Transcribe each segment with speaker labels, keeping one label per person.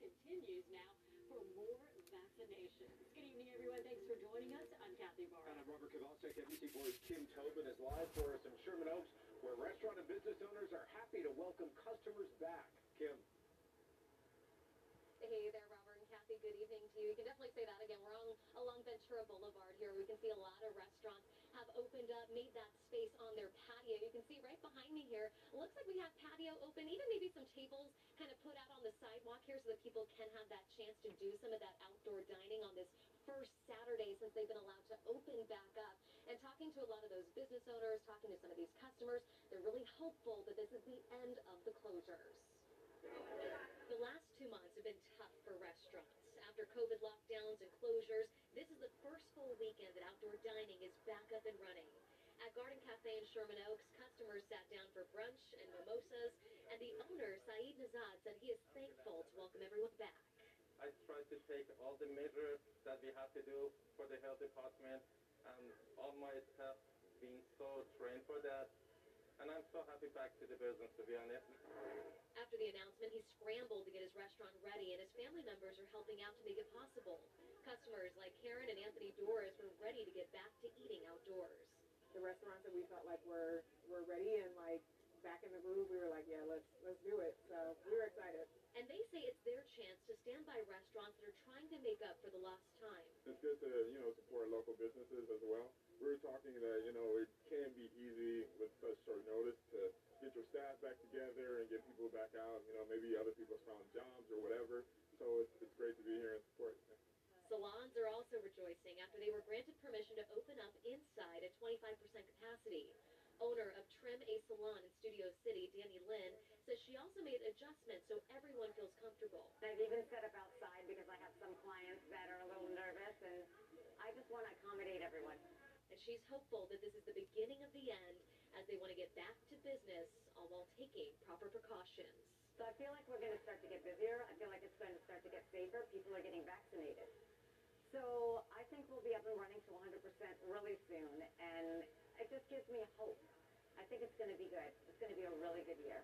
Speaker 1: continues now for more vaccinations. Good evening, everyone. Thanks for joining us. I'm Kathy Vara.
Speaker 2: And I'm Robert Kovacik. NBC4's Kim Tobin is live for us in Sherman Oaks, where restaurant and business owners are happy to welcome customers back. Kim.
Speaker 3: Hey there, Robert and Kathy. Good evening to you. You can definitely say that again. We're on along Ventura Boulevard here. We can see a lot of restaurants have opened up, made that space on their patio. You can see right behind me here, looks like we have patio open, even maybe some tables kind of put out on the sidewalk here so that people can have that chance to do some of that outdoor dining on this first Saturday since they've been allowed to open back up. And talking to a lot of those business owners, talking to some of these customers, they're really hopeful that this is the end of the closures. The last two months have been tough for restaurants. After COVID lockdowns and closures, this is the first full weekend that outdoor dining is back up and running. At Garden Cafe in Sherman Oaks, customers sat down for brunch and mimosas, and the owner, Saeed Nazad, said he is thankful to welcome everyone back.
Speaker 4: I try to take all the measures that we have to do for the health department, and all my staff being so trained for that. And I'm so happy back to the business, to be honest.
Speaker 3: After the announcement, he scrambled to get his restaurant ready, and his family members are helping out to make it possible. Customers like Karen and Anthony Doris were ready to get back to eating outdoors.
Speaker 5: The restaurants that we felt like were were ready and like back in the groove, we were like, yeah, let's let's do it. So we were excited.
Speaker 3: And they say it's their chance to stand by restaurants that are trying to make up for the lost time.
Speaker 6: It's good to, you know, support local businesses as well. We were talking that, you know, it can be easy with such short notice to get your staff back together and get people back out. You know, maybe other people's found jobs or whatever. So it's, it's great to be here and support.
Speaker 3: Salons are also rejoicing after they were granted permission to open up inside at 25% capacity. Owner of Trim A Salon in Studio City, Danny Lynn, says she also made adjustments so everyone feels comfortable.
Speaker 7: I've even set up outside because I have some clients that are a little nervous and I just want to accommodate everyone.
Speaker 3: And she's hopeful that this is the beginning of the end as they want to get back to business all while taking proper precautions.
Speaker 7: So I feel like we're going to start to get busier. I feel like it's going to start to get safer. People are getting vaccinated. So I think we'll be up and running to 100% really soon. And it just gives me hope. I think it's going to be good. It's going to be a really good year.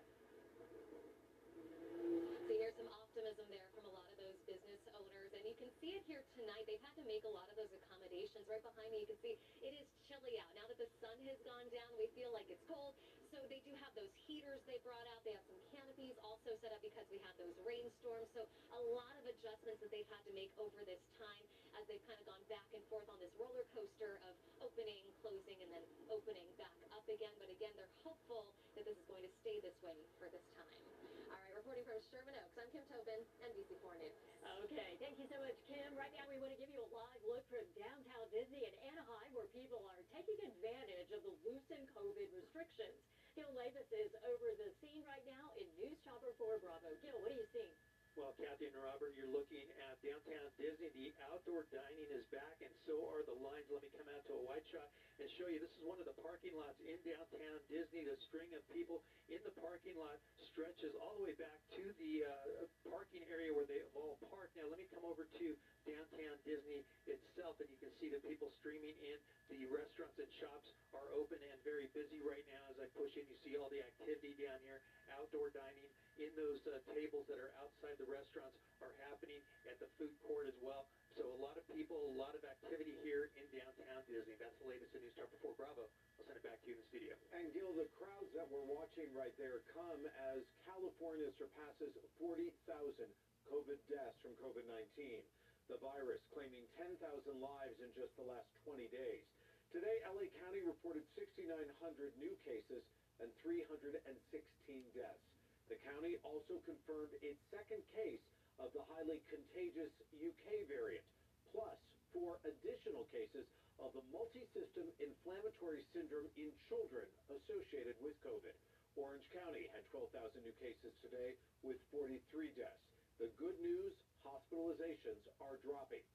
Speaker 3: So here's some optimism there from a lot of those business owners. And you can see it here tonight. They've had to make a lot of those accommodations. Right behind me, you can see it is chilly out. Now that the sun has gone down, we feel like it's cold. So they do have those heaters they brought out. They have some canopies also set up because we had those rainstorms. So a lot of adjustments that they've had to make over this time as they've kind of gone back and forth on this roller coaster of opening, closing, and then opening back up again. But again, they're hopeful that this is going to stay this way for this time. All right, reporting from Sherman Oaks, I'm Kim Tobin, NBC4 News.
Speaker 1: Okay, thank you so much, Kim. Right now, we want to give you a live look from downtown Disney in Anaheim, where people are taking advantage of the loosened COVID restrictions. Gil Leyvas is over the scene right now in News Chopper 4 Bravo. Gil, what are you seeing?
Speaker 8: Well, Kathy and Robert, you're looking at downtown Disney. The outdoor dining is back, and so are the lines. Let me come out to a wide shot and show you. This is one of the parking lots in downtown Disney. The string of people in the parking lot stretches all the way back to the uh, parking area where they all park. Now, let me come over to downtown Disney itself, and you can see the people streaming in. The restaurants and shops are open and very busy right now. As I push in, you see all the activity down here. Outdoor dining in those uh, tables that are outside the restaurants are happening at the food court as well. So a lot of people, a lot of activity here in downtown Disney. That's the latest in News Chopper 4 Bravo. I'll send it back to you in the studio.
Speaker 2: And Gil, the crowds that we're watching right there come as California surpasses 40,000 COVID deaths from COVID-19. The virus claiming 10,000 lives in just the last 20 days. Today, LA County reported 6,900 new cases and 316 deaths. The county also confirmed its second case of the highly contagious UK variant, plus four additional cases of the multi-system inflammatory syndrome in children associated with COVID. Orange County had 12,000 new cases today with 43 deaths. The good news, hospitalizations are dropping.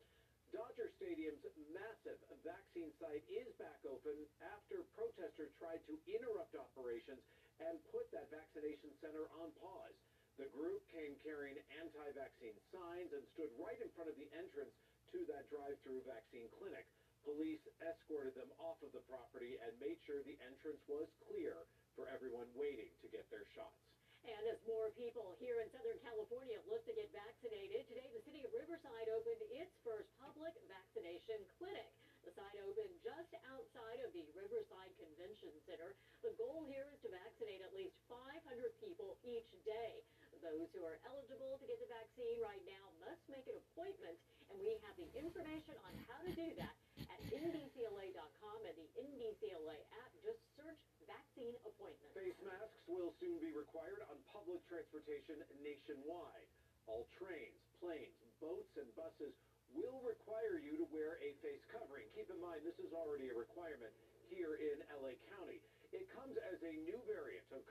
Speaker 2: Dodger Stadium's massive vaccine site is back open after protesters tried to interrupt operations and put that vaccination center on pause. The group came carrying anti-vaccine signs and stood right in front of the entrance to that drive-through vaccine clinic. Police escorted them off of the property and made sure the entrance was clear for everyone waiting to get their shots.
Speaker 1: And as more people here in Southern California look to get vaccinated, today the city of Riverside opened its first public vaccination clinic. The site opened just outside of the Riverside Convention Center. The goal here is to vaccinate at least 500 people each day. Those who are eligible to get the vaccine right now must make an appointment, and we have the information on how to do that at nbcla.com and the NBCLA app. Just search vaccine appointment.
Speaker 2: Face masks will soon be required on public transportation nationwide. All trains, planes, boats, and buses will require you to wear a face covering. Keep in mind, this is already a requirement here in LA County. It comes as a new variant of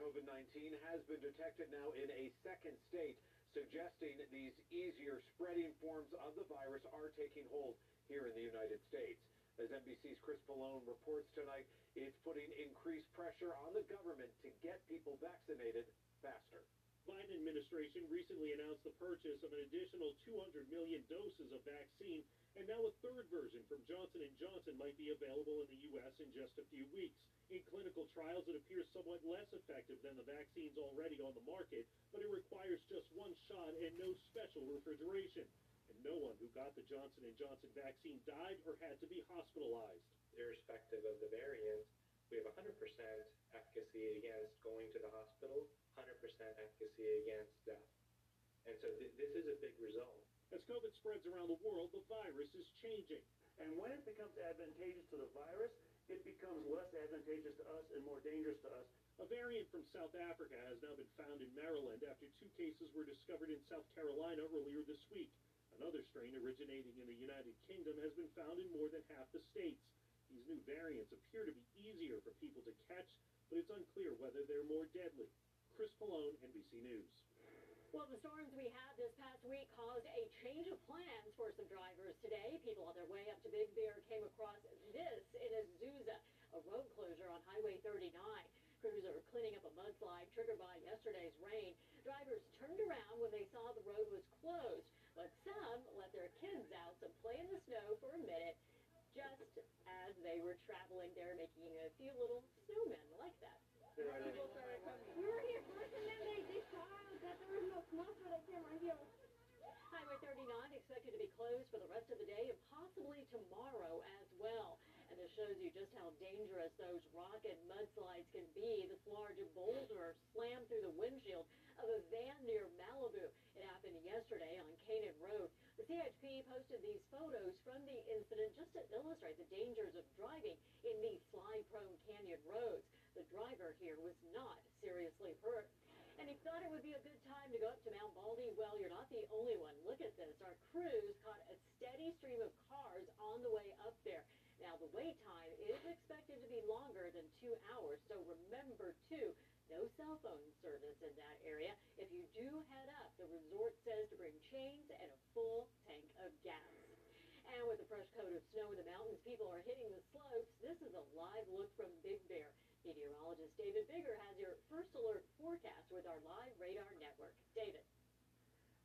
Speaker 2: COVID-19 has been detected now in a second state, suggesting these easier spreading forms of the virus are taking hold here in the United States. As NBC's Chris Pollone reports tonight, it's putting increased pressure on the government to get people vaccinated faster.
Speaker 9: Biden administration recently announced the purchase of an additional 200 million doses of vaccine, and now a third version from Johnson & Johnson might be available in the U.S. in just a few weeks. In clinical trials, it appears somewhat less effective than the vaccines already on the market, but it requires just one shot and no special refrigeration. And no one who got the Johnson & Johnson vaccine died or had to be hospitalized.
Speaker 10: irrespective of the variant, we have 100% efficacy against going to the hospital, 100% efficacy against death. And so th- this is a big result.
Speaker 9: As COVID spreads around the world, the virus is changing.
Speaker 11: And when it becomes advantageous to the virus, it becomes less advantageous to us and more dangerous to us.
Speaker 9: A variant from South Africa has now been found in Maryland after two cases were discovered in South Carolina earlier this week. Another strain originating in the United Kingdom has been found in more than half the states. These new variants appear to be easier for people to catch, but it's unclear whether they're more deadly. Chris Pollone, NBC News.
Speaker 1: Well, the storms we had this past week caused a change of plans for some drivers today. People on their way up to Big Bear came across this in Azusa, a road closure on Highway 39. Crews are cleaning up a mudslide triggered by yesterday's rain. Drivers turned around when they saw the road was closed, but some let their kids out to play in the snow for a minute just as they were traveling there, making a few little snowmen like that.
Speaker 5: People started coming.
Speaker 3: We were here first and then they, they
Speaker 1: Highway 39 expected to be closed for the rest of the day and possibly tomorrow as well. And this shows you just how dangerous those rock and mudslides can be. This large boulder slammed through the windshield of a van near Malibu. It happened yesterday on Kanan Road. The CHP posted these photos from the incident just to illustrate the dangers of driving in these slide-prone canyon roads. The driver here was not seriously hurt. And he thought it would be a good time to go up to Mount Baldy. Well, you're not the only one. Look at this. Our crews caught a steady stream of cars on the way up there. Now, the wait time is expected to be longer than two hours, so remember, too, no cell phone service in that area. If you do head up, the resort says to bring chains and a full tank of gas. And with a fresh coat of snow in the mountains, people are hitting the slopes. This is a live look from Big Bear. Meteorologist David Biggar has your first alert forecast with our live radar network. David.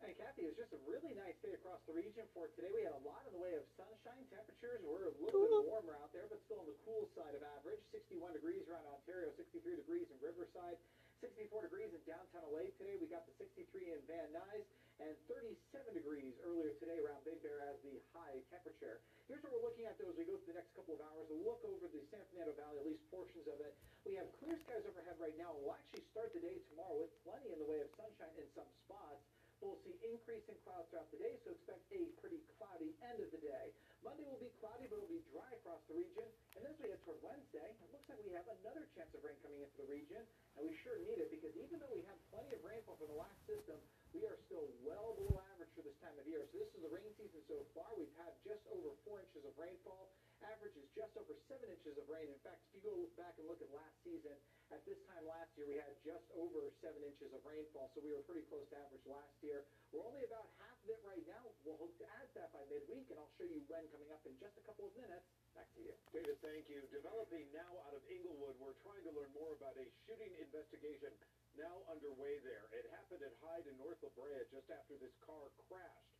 Speaker 12: Hey, Kathy, it's just a really nice day across the region for today. We had a lot in the way of sunshine. Temperatures were a little bit warmer out there, but still on the cool side of average. 61 degrees around Ontario, 63 degrees in Riverside, 64 degrees in downtown LA today. We got the 63 in Van Nuys, and 37 degrees earlier today around Big Bear as the high temperature. Here's what we're looking at, though, as we go through the next couple of hours. A look over the San Fernando Valley, at least portions of it. We have clear skies overhead right now. We'll actually start the day tomorrow with plenty in the way of sunshine in some spots. We'll see increasing clouds throughout the day, so expect a pretty cloudy end of the day. Monday will be cloudy, but it'll be dry across the region. And as we head toward Wednesday, it looks like we have another chance of rain coming into the region, and we sure need it because even though we have plenty of rainfall from the last system, we are still well below average for this time of year. So this is the rain season so far. We've had just over four inches of rainfall. Average is just over seven inches of rain. In fact, if you go back and look at last season, at this time last year, we had just over seven inches of rainfall, so we were pretty close to average last year. We're only about half it right now. We'll hope to add that by midweek, and I'll show you when coming up in just a couple of minutes. Back to you.
Speaker 2: David, thank you. Developing now out of Inglewood, we're trying to learn more about a shooting investigation now underway there. It happened at Hyde in North La Brea just after this car crashed.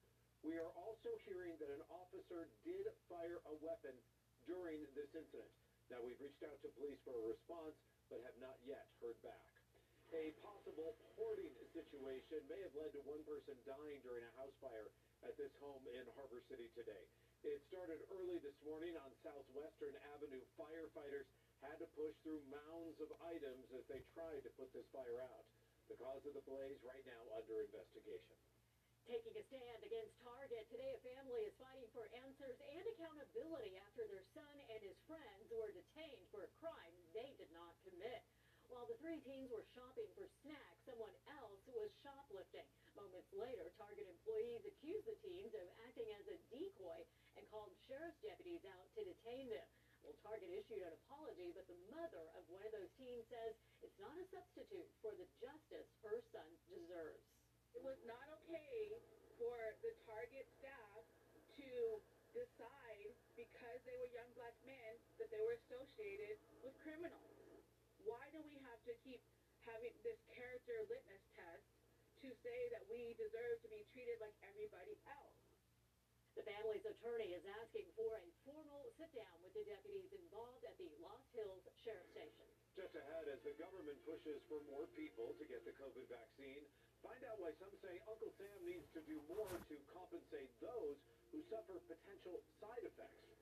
Speaker 2: We are also hearing that an officer did fire a weapon during this incident. Now, we've reached out to police for a response, but have not yet heard back. A possible hoarding situation may have led to one person dying during a house fire at this home in Harbor City today. It started early this morning on Southwestern Avenue. Firefighters had to push through mounds of items as they tried to put this fire out. The cause of the blaze right now under investigation.
Speaker 1: Taking a stand against Target, today a family is fighting for answers and accountability after their son and his friends were detained for a crime they did not commit. While the three teens were shopping for snacks, someone else was shoplifting. Moments later, Target employees accused the teens of acting as a decoy and called sheriff's deputies out to detain them. Well, Target issued an apology, but the mother of one of those teens says it's not a substitute for the justice her son deserves.
Speaker 13: It was not okay for the Target staff to decide because they were young black men that they were associated with criminals. Why do we have to keep having this character litmus test to say that we deserve to be treated like everybody else?
Speaker 1: The family's attorney is asking for a formal sit-down with the deputies involved at the Lost Hills Sheriff Station.
Speaker 2: Just ahead, as the government pushes for more people to get the COVID vaccine, find out why some say Uncle Sam needs to do more to compensate those who suffer potential side effects.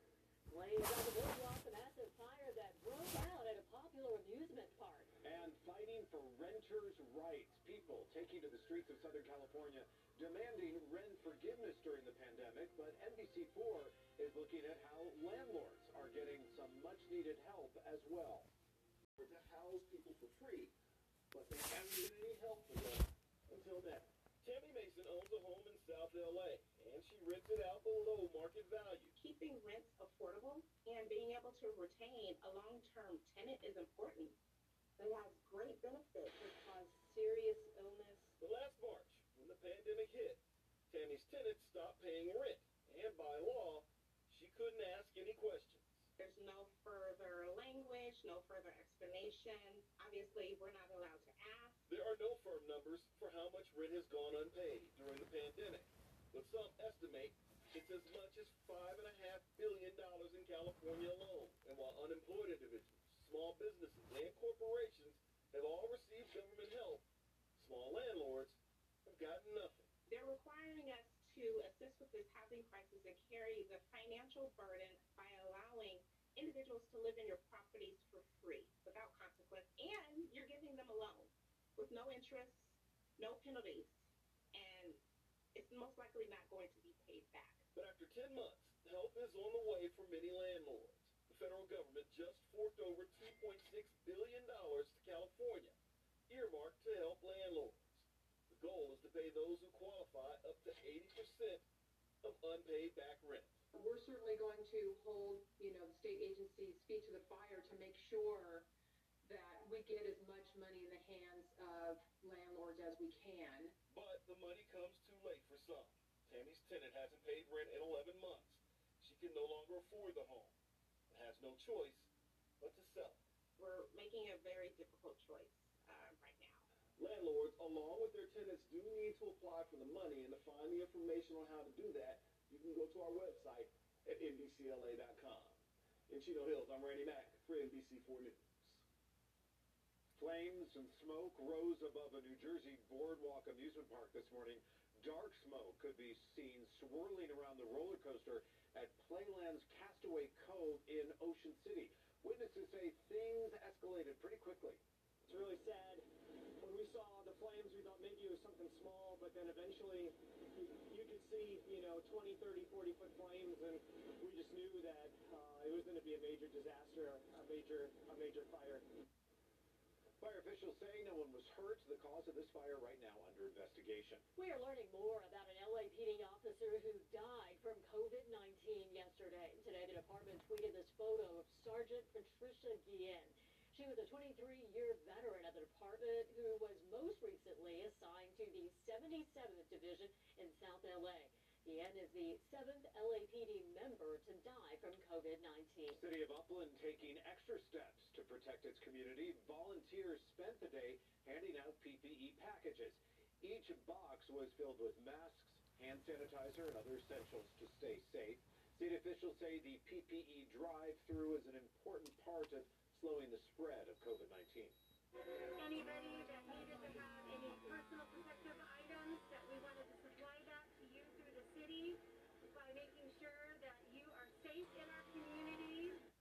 Speaker 1: Blaze on the boardwalk, a massive fire that broke out at a popular amusement park.
Speaker 2: And fighting for renters' rights. People taking to the streets of Southern California demanding rent forgiveness during the pandemic, but NBC4 is looking at how landlords are getting some much-needed help as well.
Speaker 14: To house people for free, but they haven't been any help for them until now. Tammy Mason owns a home in South LA, and she rents it out below market value.
Speaker 15: keeping rents affordable and being able to retain a long-term tenant is important. It has great benefits. It serious illness.
Speaker 14: Last March, when the pandemic hit, Tammy's tenants stopped paying rent, and by law, she couldn't ask any questions.
Speaker 15: There's no further language, no further explanation. Obviously, we're not allowed to ask.
Speaker 14: There are no firm numbers for how much rent has gone unpaid during the pandemic, but some estimate it's as much as five and a half billion dollars in California alone. And while unemployed individuals, small businesses, and corporations have all received government help, small landlords have gotten nothing.
Speaker 15: They're requiring us to assist with this housing crisis and carry the financial burden by allowing individuals to live in your properties for free without consequence, and you're giving them a loan with no interest, no penalties, and it's most likely not going to be paid back.
Speaker 14: But after 10 months, help is on the way for many landlords. The federal government just forked over $2.6 billion to California, earmarked to help landlords. The goal is to pay those who qualify up to 80% of unpaid back rent.
Speaker 16: We're certainly going to hold, you know, the state agencies' feet to the fire to make sure that we get as much money in the hands of landlords as we can.
Speaker 14: But the money comes too late for some. Tammy's tenant hasn't paid rent in 11 months. She can no longer afford the home no choice but to sell.
Speaker 15: We're making a very difficult choice uh, right now.
Speaker 14: Landlords, along with their tenants, do need to apply for the money, and to find the information on how to do that, you can go to our website at NBCLA.com. In Chino Hills, I'm Randy Mac for NBC4 News.
Speaker 2: Flames and smoke rose above a New Jersey boardwalk amusement park this morning. Dark smoke could be seen swirling around the roller coaster at Playland's Castaway Cove in Ocean City. Witnesses say things escalated pretty quickly.
Speaker 17: It's really sad. When we saw the flames, we thought maybe it was something small, but then eventually you, you could see, you know, 20, 30, 40 foot flames, and we just knew that uh, it was going to be a major disaster, a major, a major fire.
Speaker 2: Fire officials say no one was hurt. The cause of this fire right now under investigation.
Speaker 1: We are learning more about an LAPD officer who died from COVID-19 yesterday. Today, the department tweeted this photo of Sergeant Patricia Guillen. She was a 23-year veteran of the department who was most recently assigned to the 77th Division in South LA. Afghan is the seventh LAPD member to die from COVID-19.
Speaker 2: City of Upland taking extra steps to protect its community. Volunteers spent the day handing out PPE packages. Each box was filled with masks, hand sanitizer, and other essentials to stay safe. State officials say the PPE drive-through is an important part of slowing the spread of COVID-19.
Speaker 18: Anybody that needed to have any personal protective items that we wanted to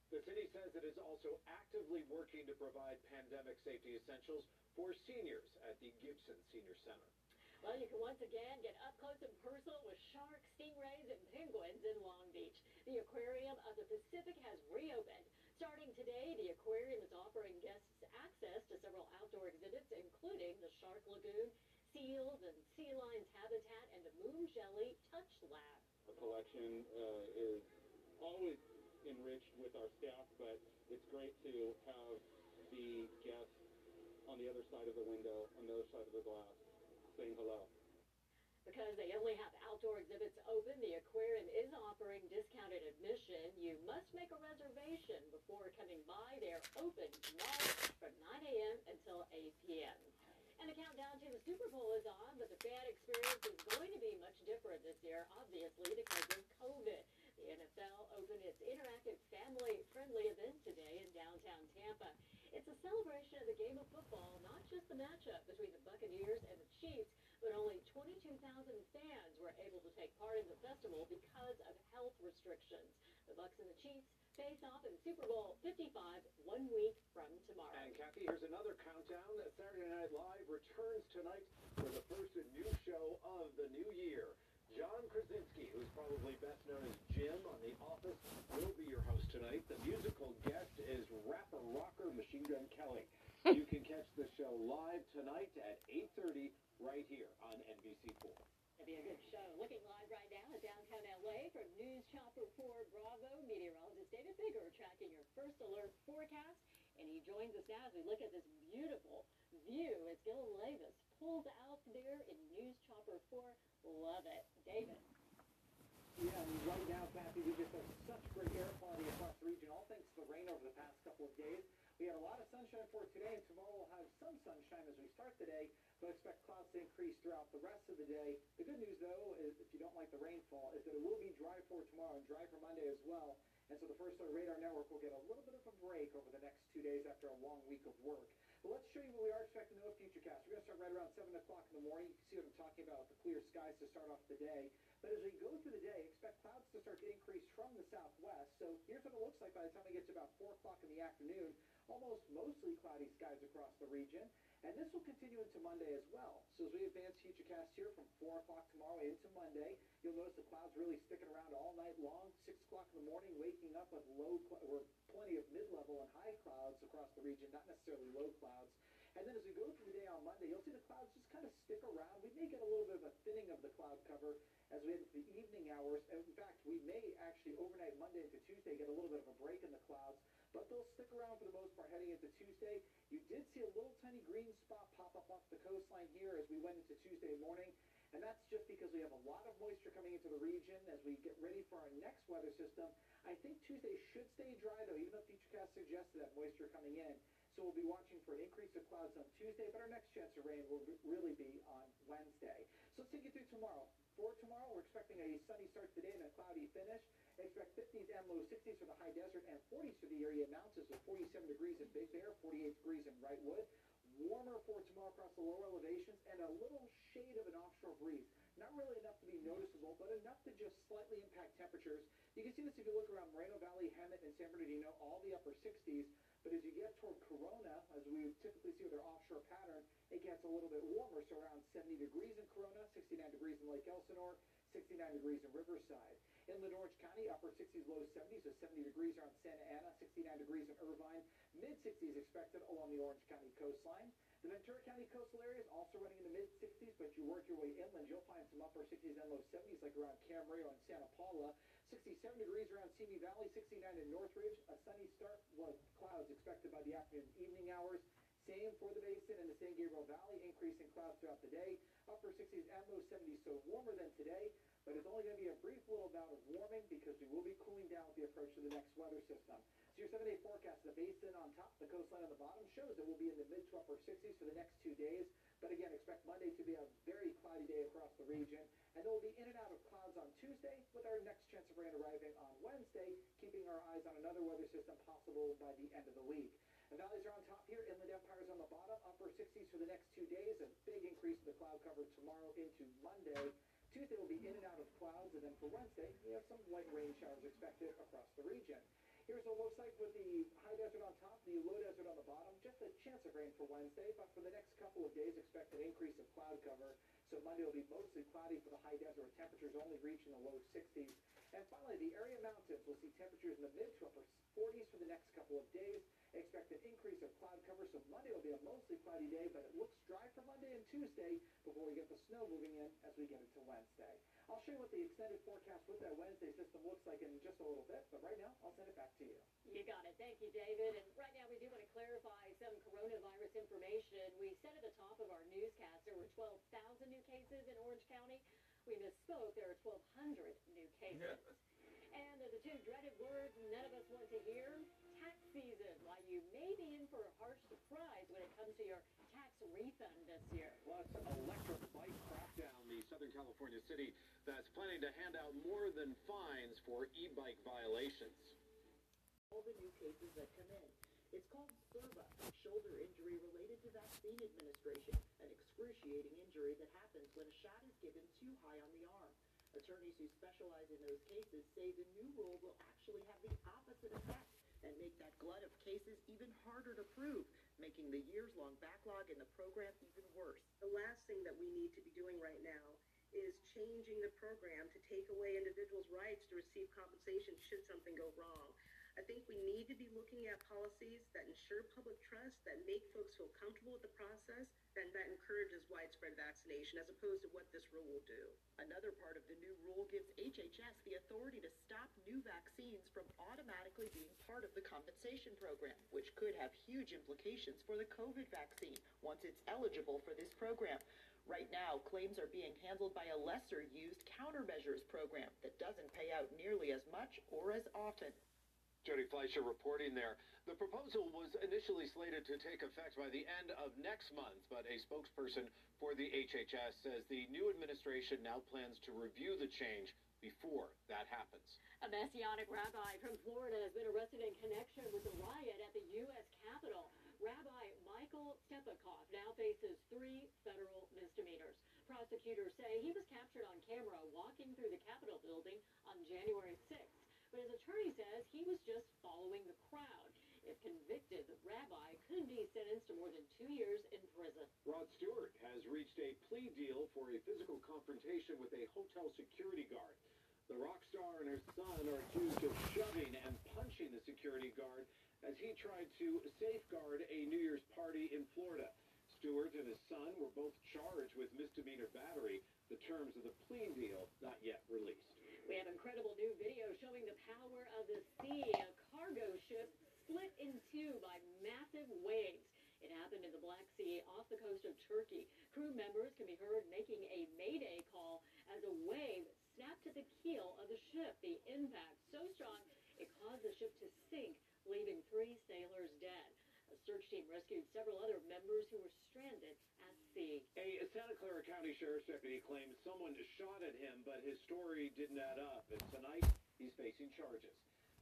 Speaker 2: The city says it is also actively working to provide pandemic safety essentials for seniors at the Gibson Senior Center.
Speaker 1: Well, you can once again get up close and personal with sharks, stingrays, and penguins in Long Beach. The Aquarium of the Pacific has reopened. Starting today, the aquarium is offering guests access to several outdoor exhibits, including the Shark Lagoon, seals and sea lions habitat, and the Moon Jelly Touch Lab.
Speaker 6: The collection uh, is always enriched with our staff, but it's great to have the guests on the other side of the window, on the other side of the glass, saying hello.
Speaker 1: Because they only have outdoor exhibits open, the aquarium is offering discounted admission. You must make a reservation before coming by. They're open from 9 a.m. until 8 p.m. And the countdown to the Super Bowl is on, but the fan experience is going to be much different this year, obviously, because of COVID. The NFL opened its interactive family-friendly event today in downtown Tampa. It's a celebration of the game of football, not just the matchup between the Buccaneers and the Chiefs, but only 22,000 fans were able to take part in the festival because of health restrictions. The Bucs and the Chiefs face off in Super Bowl 55 one week from tomorrow.
Speaker 2: And Kathy, here's another countdown. Saturday Night Live returns tonight for the first new show of the new year. John Krasinski, who's probably best known as Jim on The Office, will be your host tonight. The musical guest is rapper rocker Machine Gun Kelly. you can catch the show live tonight at 8.30 right here on NBC4.
Speaker 1: It'll be a good show. Looking live right now in downtown LA from News Chopper 4 Bravo, meteorologist David Biggar tracking your first alert forecast. And he joins us now as we look at this beautiful view as Gil Leyvas pulls out there in News Chopper 4. Love it. David.
Speaker 12: Yeah, right now, Kathy, we just have such great air quality across the region, all thanks to the rain over the past couple of days. We had a lot of sunshine for today, and tomorrow we'll have some sunshine as we start the day, but expect clouds to increase throughout the rest of the day. The good news, though, is if you don't like the rainfall, is that it will be dry for tomorrow and dry for Monday as well. And so the First Radar Network will get a little bit of a break over the next two days after a long week of work. Let's show you what we are expecting in the Futurecast. We're going to start right around 7 o'clock in the morning. You can see what I'm talking about, the clear skies to start off the day. But as we go through the day, expect clouds to start to increase from the southwest. So here's what it looks like by the time we get to about 4 o'clock in the afternoon. Almost mostly cloudy skies across the region. And this will continue into Monday as well. So as we advance Futurecast here from 4 o'clock tomorrow into Monday, you'll notice the clouds really sticking around all night long. 6 o'clock in the morning, waking up with low, or plenty of mid-level and high clouds across the region, not necessarily low clouds. And then as we go through the day on Monday, you'll see the clouds just kind of stick around. We may get a little bit of a thinning of the cloud cover as we head into the evening hours. And in fact, we may actually overnight Monday into Tuesday get a little bit of a break in the clouds, but they'll stick around for the most part heading into Tuesday. You did see a little tiny green spot pop up off the coastline here as we went into Tuesday morning. And that's just because we have a lot of moisture coming into the region as we get ready for our next weather system. I think Tuesday should stay dry, though, even though Futurecast suggested that moisture coming in. So we'll be watching for an increase of clouds on Tuesday, but our next chance of rain will really be on Wednesday. So let's take you through tomorrow. For tomorrow, we're expecting a sunny start today and a cloudy finish. Expect 50s and low 60s for the high desert and 40s for the area mountains with 47 degrees in Big Bear, 48 degrees in Wrightwood. Warmer for tomorrow across the lower elevations and a little shade of an offshore breeze. Not really enough to be noticeable, but enough to just slightly impact temperatures. You can see this if you look around Moreno Valley, Hemet, and San Bernardino, all the upper 60s. But as you get toward Corona, as we typically see with our offshore pattern, it gets a little bit warmer, so around 70 degrees in Corona, 69 degrees in Lake Elsinore, 69 degrees in Riverside. Inland Orange County, upper 60s, low 70s, so 70 degrees around Santa Ana, 69 degrees in Irvine, mid-60s expected along the Orange County coastline. The Ventura County coastal areas also running in the mid-60s, but you work your way inland, you'll find some upper 60s and low 70s like around Camarillo and Santa Paula. 67 degrees around Simi Valley, 69 in Northridge. A sunny start with clouds expected by the afternoon and evening hours. Same for the basin and the San Gabriel Valley, increasing clouds throughout the day. Upper 60s and low 70s, so warmer than today, but it's only going to be a brief little bout of warming because we will be cooling down with the approach to the next weather system. So your seven-day forecast, the basin on top, the coastline on the bottom, shows that we'll be in the mid to upper 60s for the next two days. But again, expect Monday to be a very cloudy day across the region. And there will be in and out of clouds on Tuesday, with our next chance of rain arriving on Wednesday, keeping our eyes on another weather system possible by the end of the week. The valleys are on top here, inland empires on the bottom, upper 60s for the next two days, a big increase in the cloud cover tomorrow into Monday. Tuesday will be in and out of clouds, and then for Wednesday, we have some light rain showers expected across the region. Here's a looks like with the high desert on top, the low desert on the bottom. Just a chance of rain for Wednesday, but for the next couple of days, expect an increase of cloud cover. So Monday will be mostly cloudy for the high desert, temperatures only reaching the low 60s. And finally, the area mountains will see temperatures in the mid to upper 40s for the next couple of days. Expect an increase of cloud cover, so cloudy day, but it looks dry for Monday and Tuesday before we get the snow moving in as we get into Wednesday. I'll show you what the extended forecast with that Wednesday system looks like in just a little bit, but right now, I'll send it back to you.
Speaker 1: You got it. Thank you, David. And right now, we do want to clarify some coronavirus information. We said at the top of our newscast there were 12,000 new cases in Orange County. We misspoke. There are 1,200 new cases. And the two dreaded words none of us want to hear, season. Why you may be in for a harsh surprise when it comes to your tax refund this year.
Speaker 2: Plus, electric bike crackdown. The Southern California city that's planning to hand out more than fines for e-bike violations.
Speaker 18: all the new cases that come in. It's called SIRVA, shoulder injury related to vaccine administration, an excruciating injury that happens when a shot is given too high on the arm. Attorneys who specialize in those cases say the new rule will actually have the opposite effect and make that glut of cases even harder to prove, making the years-long backlog in the program even worse.
Speaker 19: The last thing that we need to be doing right now is changing the program to take away individuals' rights to receive compensation should something go wrong. I think we need to be looking at policies that ensure public trust, that make folks feel comfortable with the process, and that encourages widespread vaccination as opposed to what this rule will do.
Speaker 18: Another part of the new rule gives HHS the authority to stop new vaccines from automatically being part of the compensation program, which could have huge implications for the COVID vaccine once it's eligible for this program. Right now, claims are being handled by a lesser used countermeasures program that doesn't pay out nearly as much or as often.
Speaker 2: Jodie Fleischer reporting there. The proposal was initially slated to take effect by the end of next month, but a spokesperson for the HHS says the new administration now plans to review the change before that happens.
Speaker 1: A Messianic rabbi from Florida has been arrested in connection with a riot at the U.S. Capitol. Rabbi Michael Stepakoff now faces three federal misdemeanors. Prosecutors say he was captured on camera walking through the Capitol building on January 6th. But his attorney says he was just following the crowd. If convicted, the rabbi could be sentenced to more than two years in prison.
Speaker 2: Rod Stewart has reached a plea deal for a physical confrontation with a hotel security guard. The rock star and her son are accused of shoving and punching the security guard as he tried to safeguard a New Year's party in Florida. Stewart and his son were both charged with misdemeanor battery. The terms of the plea deal not yet released.
Speaker 1: We have incredible new video showing the power of the sea. A cargo ship split in two by massive waves. It happened in the Black Sea off the coast of Turkey. Crew members can be heard making a mayday call as a wave snapped at the keel of the ship. The impact so strong it caused the ship to sink, leaving three sailors dead. A search team rescued several other members who were stranded
Speaker 2: A Santa Clara County Sheriff's deputy claims someone shot at him, but his story didn't add up. And tonight, he's facing charges.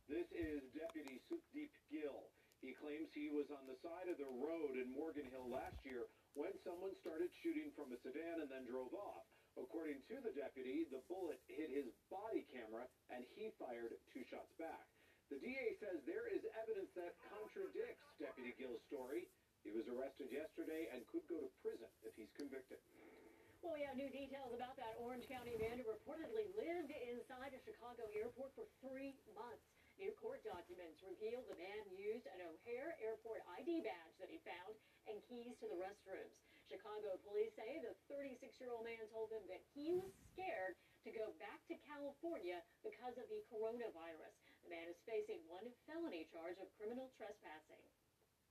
Speaker 2: This is Deputy Sukhdeep Gill. He claims he was on the side of the road in Morgan Hill last year when someone started shooting from a sedan and then drove off. According to the deputy, the bullet hit his body camera and he fired two shots back. The DA says there is evidence that contradicts Deputy Gill's story. He was arrested yesterday and could go to prison if he's convicted.
Speaker 1: Well, we have new details about that Orange County man who reportedly lived inside a Chicago airport for three months. New court documents reveal the man used an O'Hare Airport ID badge that he found and keys to the restrooms. Chicago police say the 36-year-old man told them that he was scared to go back to California because of the coronavirus. The man is facing one felony charge of criminal trespassing.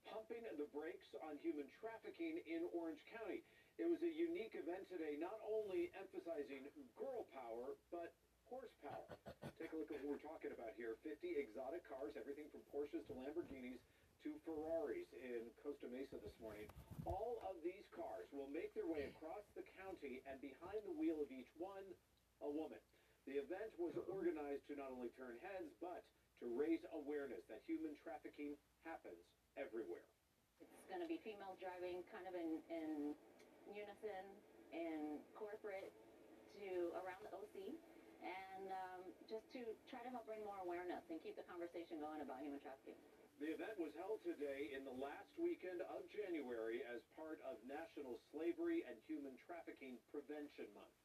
Speaker 2: Pumping the brakes on human trafficking in Orange County. It was a unique event today, not only emphasizing girl power, but horsepower. Take a look at what we're talking about here. 50 exotic cars, everything from Porsches to Lamborghinis to Ferraris in Costa Mesa this morning. All of these cars will make their way across the county, and behind the wheel of each one, a woman. The event was organized to not only turn heads, but to raise awareness that human trafficking happens everywhere.
Speaker 20: It's going to be females driving kind of in, in unison in corporate to around the OC and um, just to try to help bring more awareness and keep the conversation going about human trafficking.
Speaker 2: The event was held today in the last weekend of January as part of National Slavery and Human Trafficking Prevention Month.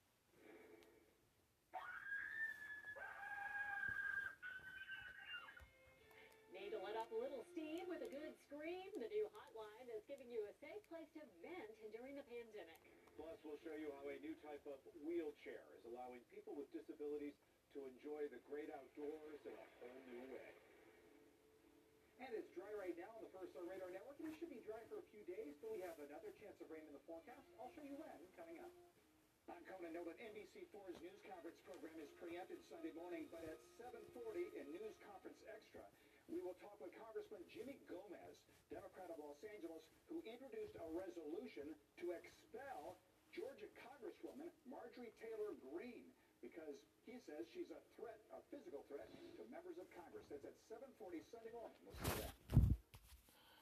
Speaker 1: A little steam with a good scream? The new hotline is giving you a safe place to vent during the pandemic.
Speaker 2: Plus, we'll show you how a new type of wheelchair is allowing people with disabilities to enjoy the great outdoors in a whole new way.
Speaker 21: And it's dry right now on the First Star Radar Network, and it should be dry for a few days, but we have another chance of rain in the forecast. I'll show you when coming up. I'm Conan Nolan. NBC4's news conference program is preempted Sunday morning, but at 7.40 in News Conference Extra, we will talk with Congressman Jimmy Gomez, Democrat of Los Angeles, who introduced a resolution to expel Georgia Congresswoman Marjorie Taylor Greene because he says she's a threat, a physical threat to members of Congress. That's at 7.40 Sunday morning. We'll see.